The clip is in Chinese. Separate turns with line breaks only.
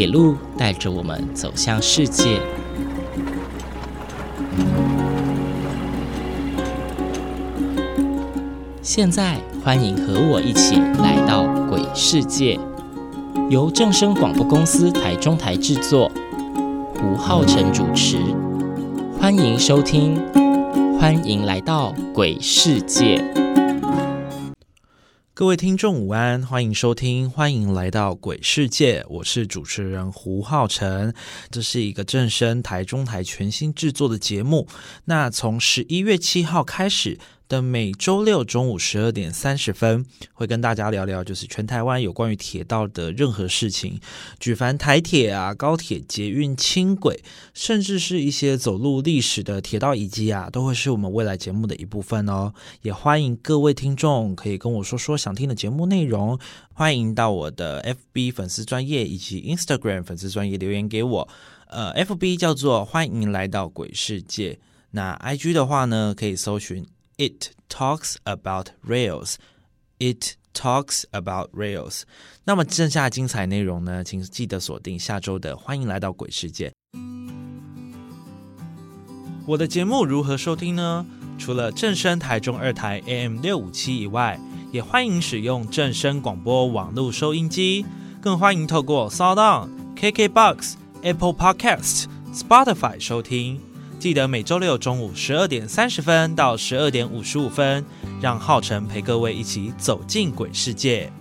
铁路带着我们走向世界。现在，欢迎和我一起来到鬼世界，由正声广播公司台中台制作，胡浩辰主持。欢迎收听，欢迎来到鬼世界。
各位听众午安，欢迎收听，欢迎来到鬼世界，我是主持人胡浩辰。这是一个正声台中台全新制作的节目。那从十一月七号开始。的每周六中午十二点三十分，会跟大家聊聊，就是全台湾有关于铁道的任何事情，举凡台铁啊、高铁、捷运、轻轨，甚至是一些走路历史的铁道遗迹啊，都会是我们未来节目的一部分哦。也欢迎各位听众可以跟我说说想听的节目内容，欢迎到我的 FB 粉丝专业以及 Instagram 粉丝专业留言给我。呃，FB 叫做欢迎来到鬼世界，那 IG 的话呢，可以搜寻。It talks about rails. It talks about rails. 那么剩下精彩内容呢？请记得锁定下周的《欢迎来到鬼世界》。我的节目如何收听呢？除了正声台中二台 AM 六五七以外，也欢迎使用正声广播网络收音机，更欢迎透过 s o u n、KKBox、Apple Podcast、Spotify 收听。记得每周六中午十二点三十分到十二点五十五分，让浩辰陪各位一起走进鬼世界。